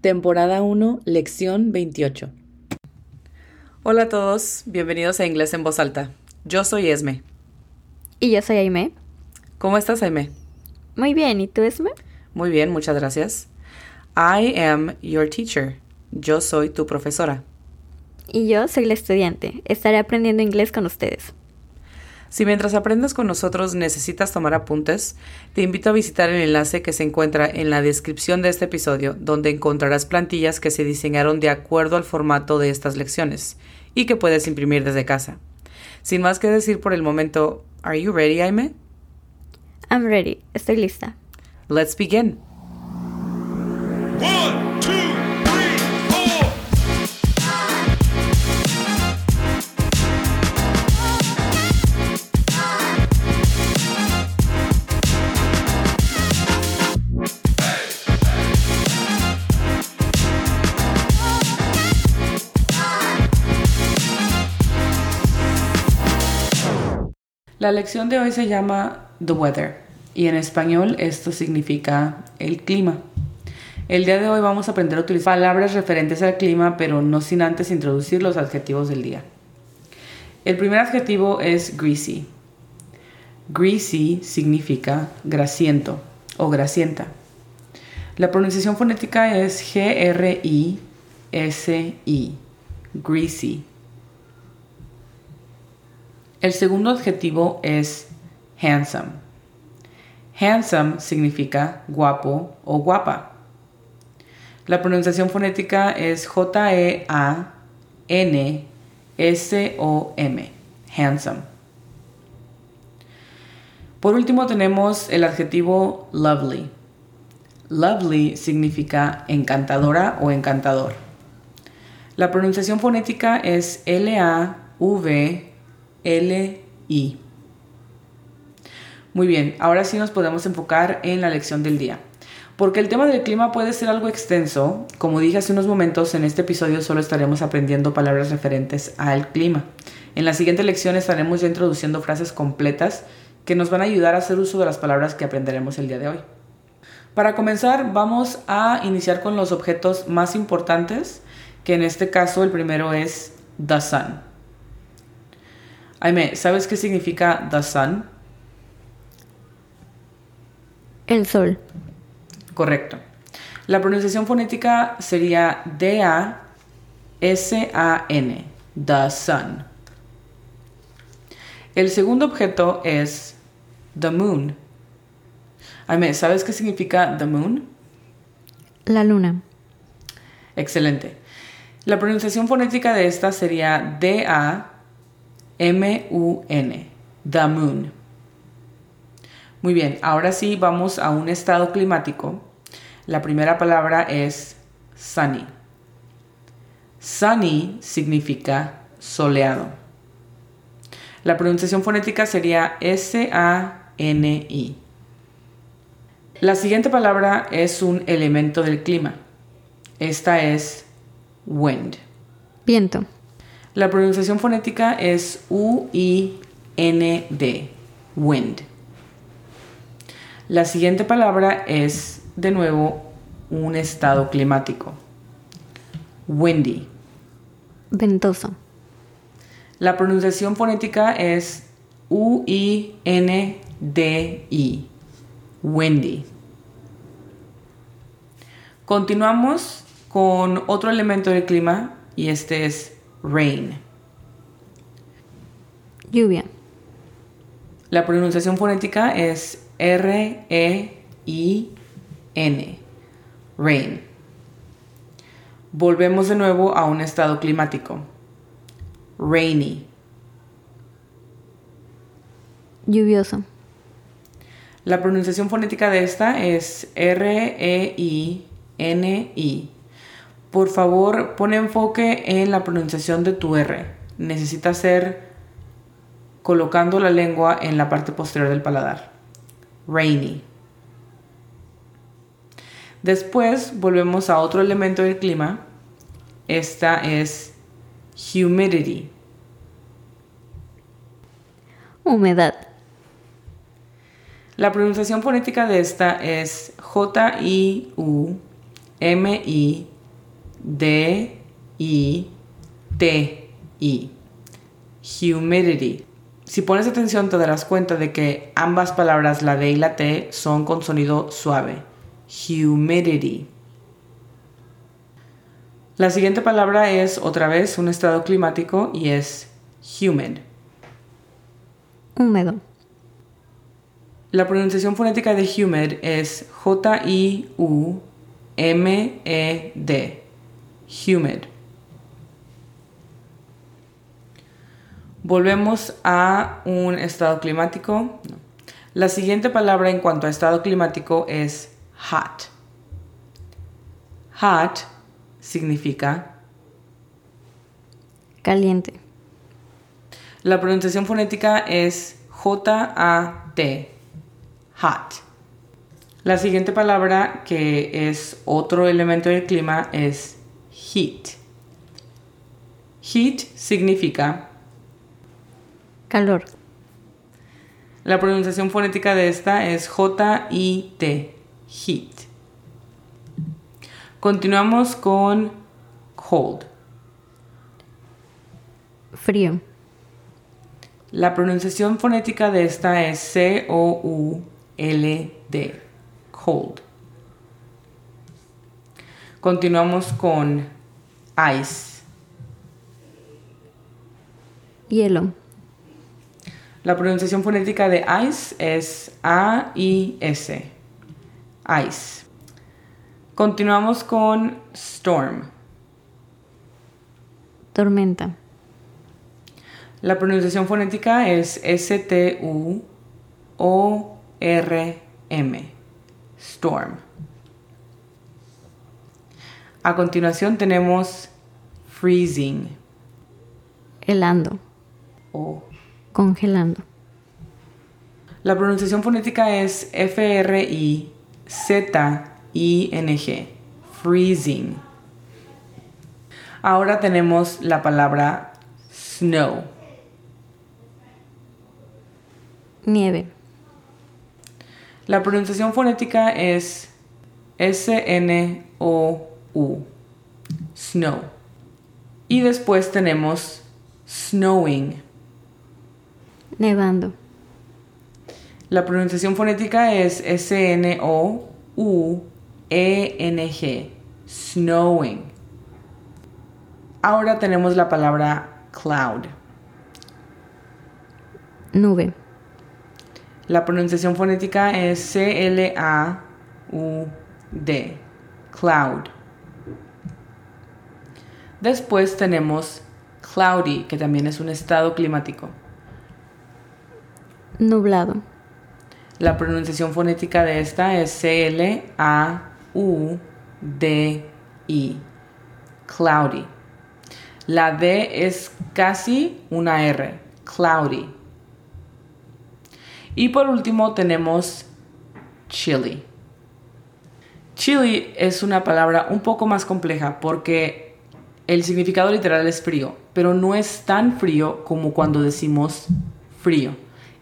Temporada 1, lección 28. Hola a todos, bienvenidos a Inglés en Voz Alta. Yo soy Esme. Y yo soy Aime. ¿Cómo estás, Aime? Muy bien, ¿y tú, Esme? Muy bien, muchas gracias. I am your teacher. Yo soy tu profesora. Y yo soy la estudiante. Estaré aprendiendo inglés con ustedes. Si mientras aprendes con nosotros necesitas tomar apuntes, te invito a visitar el enlace que se encuentra en la descripción de este episodio, donde encontrarás plantillas que se diseñaron de acuerdo al formato de estas lecciones y que puedes imprimir desde casa. Sin más que decir por el momento, ¿Are you ready, Aime? I'm ready. Estoy lista. Let's begin. One, two, La lección de hoy se llama The Weather y en español esto significa el clima. El día de hoy vamos a aprender a utilizar palabras referentes al clima, pero no sin antes introducir los adjetivos del día. El primer adjetivo es greasy. Greasy significa grasiento o grasienta. La pronunciación fonética es G-R-I-S-I, greasy. El segundo adjetivo es handsome. Handsome significa guapo o guapa. La pronunciación fonética es J-E-A-N-S-O-M. Handsome. Por último tenemos el adjetivo lovely. Lovely significa encantadora o encantador. La pronunciación fonética es L-A-V L-I. Muy bien, ahora sí nos podemos enfocar en la lección del día. Porque el tema del clima puede ser algo extenso, como dije hace unos momentos, en este episodio solo estaremos aprendiendo palabras referentes al clima. En la siguiente lección estaremos ya introduciendo frases completas que nos van a ayudar a hacer uso de las palabras que aprenderemos el día de hoy. Para comenzar, vamos a iniciar con los objetos más importantes, que en este caso el primero es the sun. Aime, ¿sabes qué significa the sun? El sol. Correcto. La pronunciación fonética sería D-A-S-A-N, the sun. El segundo objeto es the moon. Aime, ¿sabes qué significa the moon? La luna. Excelente. La pronunciación fonética de esta sería D-A-M-U-N, the moon. Muy bien, ahora sí vamos a un estado climático. La primera palabra es sunny. Sunny significa soleado. La pronunciación fonética sería S-A-N-I. La siguiente palabra es un elemento del clima. Esta es wind. Viento. La pronunciación fonética es U-I-N-D, wind. La siguiente palabra es, de nuevo, un estado climático. Windy. Ventoso. La pronunciación fonética es U-I-N-D-I, windy. Continuamos con otro elemento del clima y este es rain. Lluvia. La pronunciación fonética es R-E-I-N. Rain. Volvemos de nuevo a un estado climático. Rainy. N-I. Por favor, pon enfoque en la pronunciación de tu R. Necesita ser colocando la lengua en la parte posterior del paladar. Rainy. Después volvemos a otro elemento del clima. Esta es humidity. Humedad. La pronunciación fonética de esta es J-I-U-M-I-D-I-T-I. Humidity. Si pones atención te darás cuenta de que ambas palabras, la D y la T, son con sonido suave. Humidity. La siguiente palabra es otra vez un estado climático y es humid. Húmedo. La pronunciación fonética de humid es J-I-U-M-E-D. Humid. Volvemos a un estado climático. La siguiente palabra en cuanto a estado climático es hot. Hot significa Caliente. La pronunciación fonética es J-A-T. Hot. La siguiente palabra que es otro elemento del clima es heat. Heat significa Calor. La pronunciación fonética de esta es J-I-T. Heat. Continuamos con cold. Frío. La pronunciación fonética de esta es C-O-U-L-D. Cold. Continuamos con ice. Hielo. La pronunciación fonética de ice es A-I-S. Ice. Continuamos con storm. Tormenta. La pronunciación fonética es S-T-U-O-R-M. Storm. A continuación tenemos freezing Helando. o Congelando. La pronunciación fonética es F-R-I-Z-I-N-G. Freezing. Ahora tenemos la palabra snow. Nieve. La pronunciación fonética es S-N-O-U. Snow. Y después tenemos snowing. Nevando. La pronunciación fonética es S-N-O-U-E-N-G. Snowing. Ahora tenemos la palabra cloud. Nube. La pronunciación fonética es C-L-A-U-D. Cloud. Después tenemos cloudy, que también es un estado climático. Nublado. La pronunciación fonética de esta es C-L-A-U-D-I. Cloudy. La D es casi una R. Cloudy. Y por último tenemos chilly. Chilly es una palabra un poco más compleja porque el significado literal es frío, pero no es tan frío como cuando decimos frío.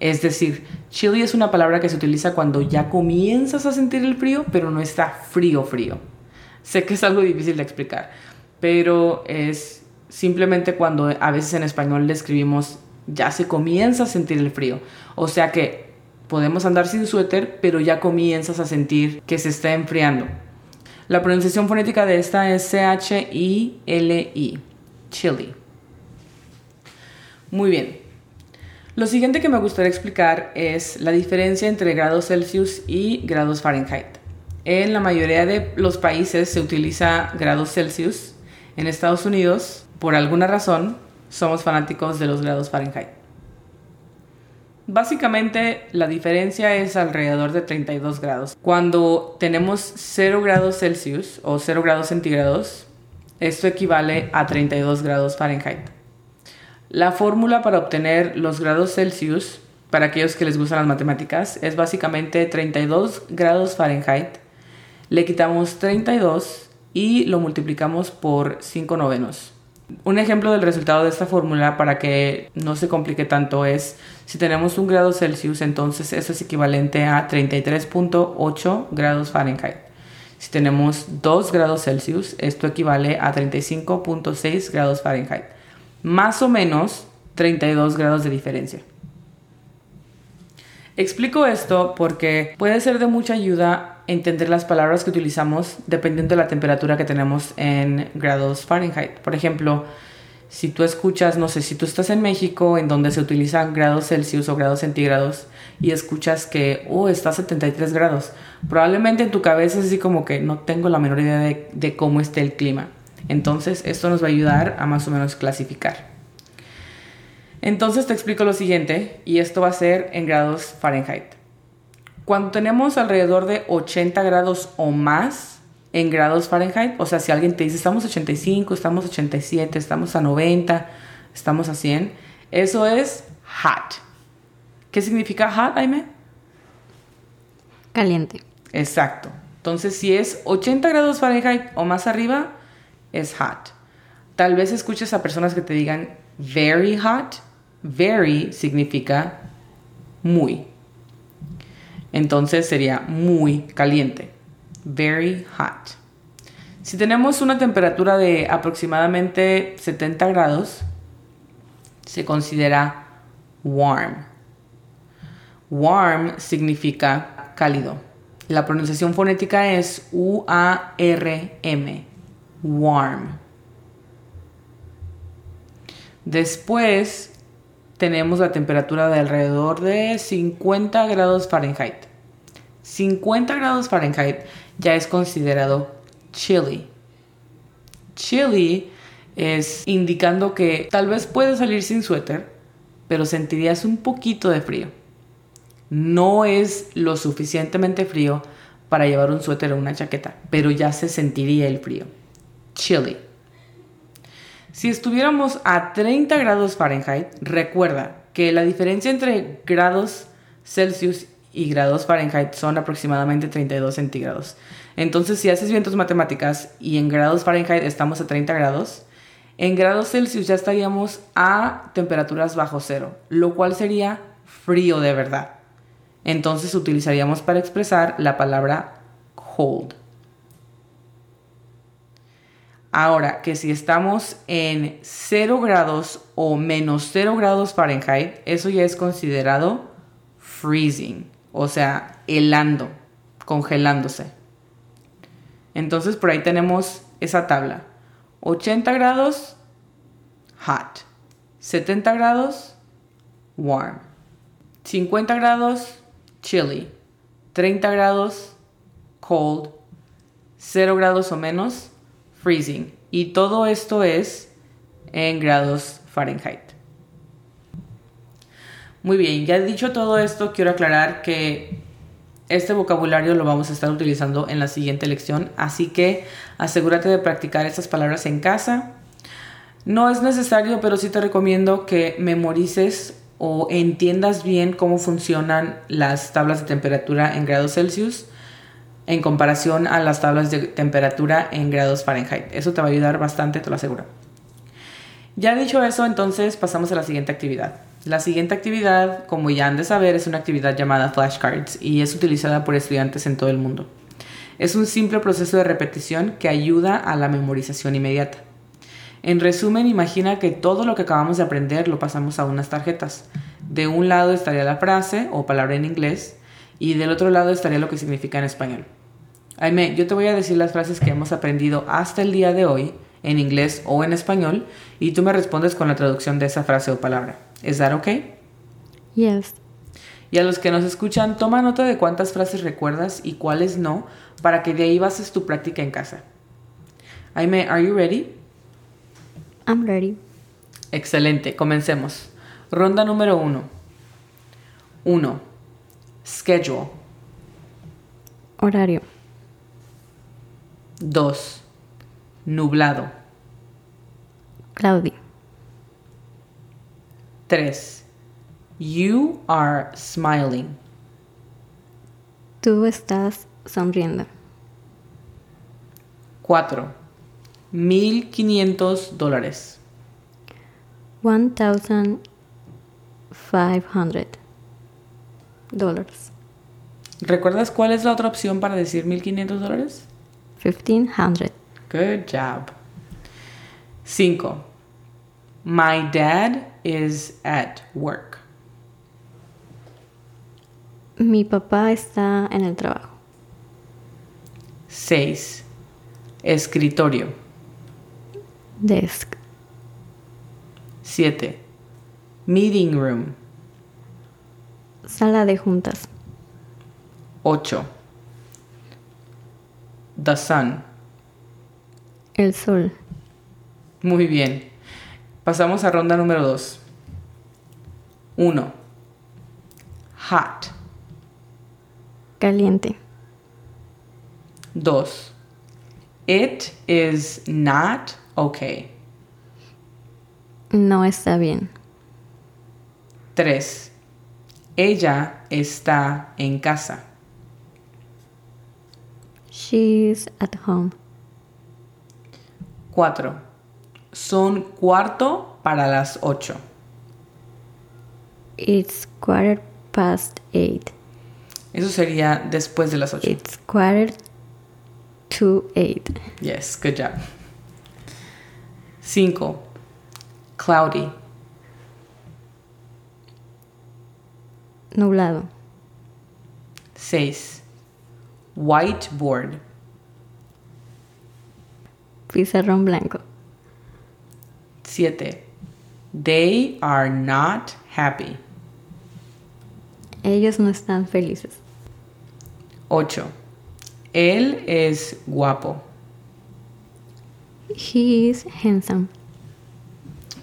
Es decir, chilly es una palabra que se utiliza cuando ya comienzas a sentir el frío, pero no está frío frío. Sé que es algo difícil de explicar, pero es simplemente cuando a veces en español le escribimos ya se comienza a sentir el frío. O sea que podemos andar sin suéter, pero ya comienzas a sentir que se está enfriando. La pronunciación fonética de esta es C-H-I-L-I. Chilly. Muy bien. Lo siguiente que me gustaría explicar es la diferencia entre grados Celsius y grados Fahrenheit. En la mayoría de los países se utiliza grados Celsius. En Estados Unidos, por alguna razón, somos fanáticos de los grados Fahrenheit. Básicamente la diferencia es alrededor de 32 grados. Cuando tenemos 0 grados Celsius o 0 grados centígrados, esto equivale a 32 grados Fahrenheit. La fórmula para obtener los grados Celsius, para aquellos que les gustan las matemáticas, es básicamente 32 grados Fahrenheit. Le quitamos 32 y lo multiplicamos por 5 novenos. Un ejemplo del resultado de esta fórmula para que no se complique tanto es si tenemos un grado Celsius, entonces eso es equivalente a 33.8 grados Fahrenheit. Si tenemos 2 grados Celsius, esto equivale a 35.6 grados Fahrenheit. Más o menos 32 grados de diferencia. Explico esto porque puede ser de mucha ayuda entender las palabras que utilizamos dependiendo de la temperatura que tenemos en grados Fahrenheit. Por ejemplo, si tú escuchas, no sé, si tú estás en México, en donde se utilizan grados Celsius o grados centígrados, y escuchas que, oh, está a 73 grados, probablemente en tu cabeza es así como que no tengo la menor idea de, de cómo esté el clima. Entonces, esto nos va a ayudar a más o menos clasificar. Entonces te explico lo siguiente, y esto va a ser en grados Fahrenheit. Cuando tenemos alrededor de 80 grados o más, en grados Fahrenheit. O sea, si alguien te dice estamos a 85, estamos a 87, estamos a 90, estamos a 100, eso es hot. ¿Qué significa hot, Jaime? Caliente. Exacto. Entonces, si es 80 grados Fahrenheit o más arriba, es hot. Tal vez escuches a personas que te digan very hot. Very significa muy. Entonces sería muy caliente very hot. Si tenemos una temperatura de aproximadamente 70 grados, se considera warm. Warm significa cálido. La pronunciación fonética es U-A-R-M. Warm. Después tenemos la temperatura de alrededor de 50 grados Fahrenheit. 50 grados Fahrenheit ya es considerado chilly. Chilly es indicando que tal vez puedes salir sin suéter, pero sentirías un poquito de frío. No es lo suficientemente frío para llevar un suéter o una chaqueta, pero ya se sentiría el frío. Chilly. Si estuviéramos a 30 grados Fahrenheit, recuerda que la diferencia entre grados Celsius y grados Fahrenheit son aproximadamente 32 centígrados. Entonces, si haces bien tus matemáticas y en grados Fahrenheit estamos a 30 grados, en grados Celsius ya estaríamos a temperaturas bajo cero, lo cual sería frío de verdad. Entonces utilizaríamos para expresar la palabra cold. Ahora, que si estamos en 0 grados o menos 0 grados Fahrenheit, eso ya es considerado freezing o sea, helando, congelándose. Entonces por ahí tenemos esa tabla. 80 grados, hot. 70 grados, warm. 50 grados, chilly. 30 grados, cold. 0 grados o menos, freezing. Y todo esto es en grados Fahrenheit. Muy bien, ya dicho todo esto, quiero aclarar que este vocabulario lo vamos a estar utilizando en la siguiente lección, así que asegúrate de practicar estas palabras en casa. No es necesario, pero sí te recomiendo que memorices o entiendas bien cómo funcionan las tablas de temperatura en grados Celsius en comparación a las tablas de temperatura en grados Fahrenheit. Eso te va a ayudar bastante, te lo aseguro. Ya dicho eso, entonces pasamos a la siguiente actividad. La siguiente actividad, como ya han de saber, es una actividad llamada flashcards y es utilizada por estudiantes en todo el mundo. Es un simple proceso de repetición que ayuda a la memorización inmediata. En resumen, imagina que todo lo que acabamos de aprender lo pasamos a unas tarjetas. De un lado estaría la frase o palabra en inglés y del otro lado estaría lo que significa en español. Aime, yo te voy a decir las frases que hemos aprendido hasta el día de hoy en inglés o en español y tú me respondes con la traducción de esa frase o palabra. ¿Es that okay? Yes. Y a los que nos escuchan, toma nota de cuántas frases recuerdas y cuáles no, para que de ahí bases tu práctica en casa. Aime, are you ready? I'm ready. Excelente, comencemos. Ronda número uno. 1. Schedule. Horario. 2. Nublado. Cloudy. 3. You are smiling. Tú estás sonriendo. 4. 1500 dólares. 1,500 dólares. ¿Recuerdas cuál es la otra opción para decir 1500 dólares? 1500. Good job. 5. My dad is at work. Mi papá está en el trabajo. 6. Escritorio. Desk. 7. Meeting room. Sala de juntas. 8. The sun. El sol. Muy bien. Pasamos a ronda número 2. 1. Hot. Caliente. 2. It is not okay. No está bien. 3. Ella está en casa. She's at home. 4. Son cuarto para las 8. It's quarter past eight. Eso sería después de las 8. It's quarter to eight. Yes, good job. 5. Cloudy. Nublado. 6. Whiteboard. Pizarrón blanco. 7. They are not happy. Ellos no están felices. 8. Él es guapo. He is handsome.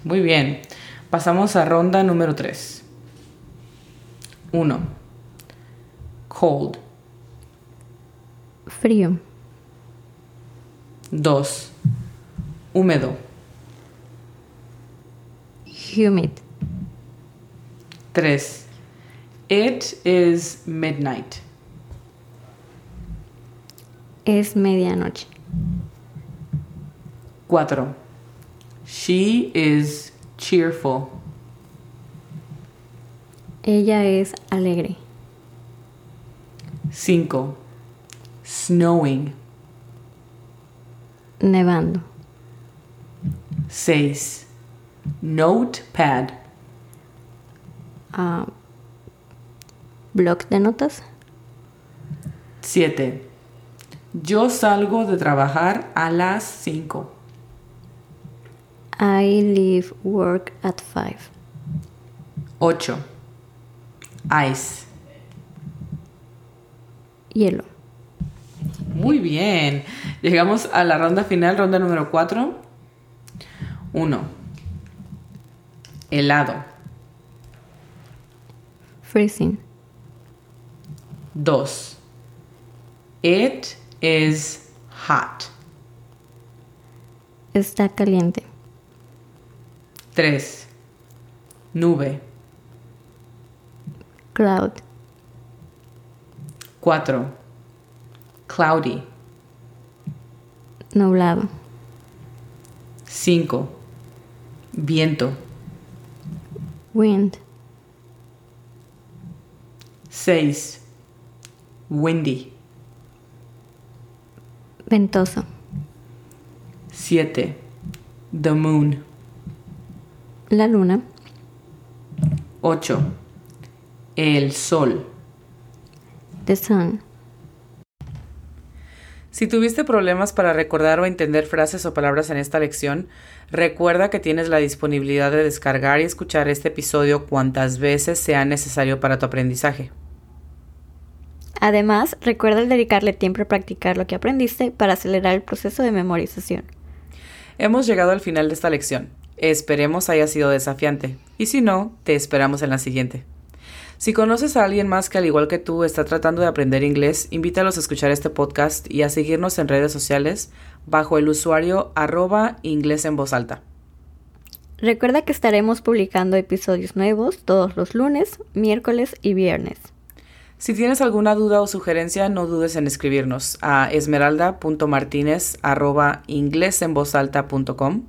Muy bien. Pasamos a ronda número 3. 1. Cold. Frío. 2. Húmedo. Humid. 3. It is midnight. Es medianoche. 4. She is cheerful. Ella es alegre. 5. Snowing. Nevando. 6. Notepad. Ah, Bloc de notas. 7. Yo salgo de trabajar a las 5. I leave work at five. 8. Ice. Hielo. Muy bien. Llegamos a la ronda final, ronda número 4. 1. Helado. Freezing. 2. It is hot. Está caliente. 3. Nube. Cloud. 4. Cloudy. Nublado. 5. Viento. Wind. 6. Windy. Ventoso. 7. The moon. La luna. 8. El sol. The sun. Si tuviste problemas para recordar o entender frases o palabras en esta lección, recuerda que tienes la disponibilidad de descargar y escuchar este episodio cuantas veces sea necesario para tu aprendizaje. Además, recuerda dedicarle tiempo a practicar lo que aprendiste para acelerar el proceso de memorización. Hemos llegado al final de esta lección. Esperemos haya sido desafiante y si no, te esperamos en la siguiente. Si conoces a alguien más que al igual que tú está tratando de aprender inglés, invítalos a escuchar este podcast y a seguirnos en redes sociales bajo el usuario arroba inglés en voz alta. Recuerda que estaremos publicando episodios nuevos todos los lunes, miércoles y viernes. Si tienes alguna duda o sugerencia, no dudes en escribirnos a esmeralda.martinez arroba inglés en voz alta.com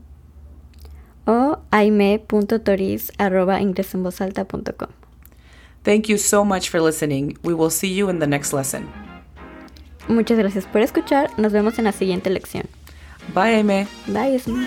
o ingresenvozalta.com. Thank you so much for listening. We will see you in the next lesson. Muchas gracias por escuchar. Nos vemos en la siguiente lección. Bye, Aime. Bye, Esme.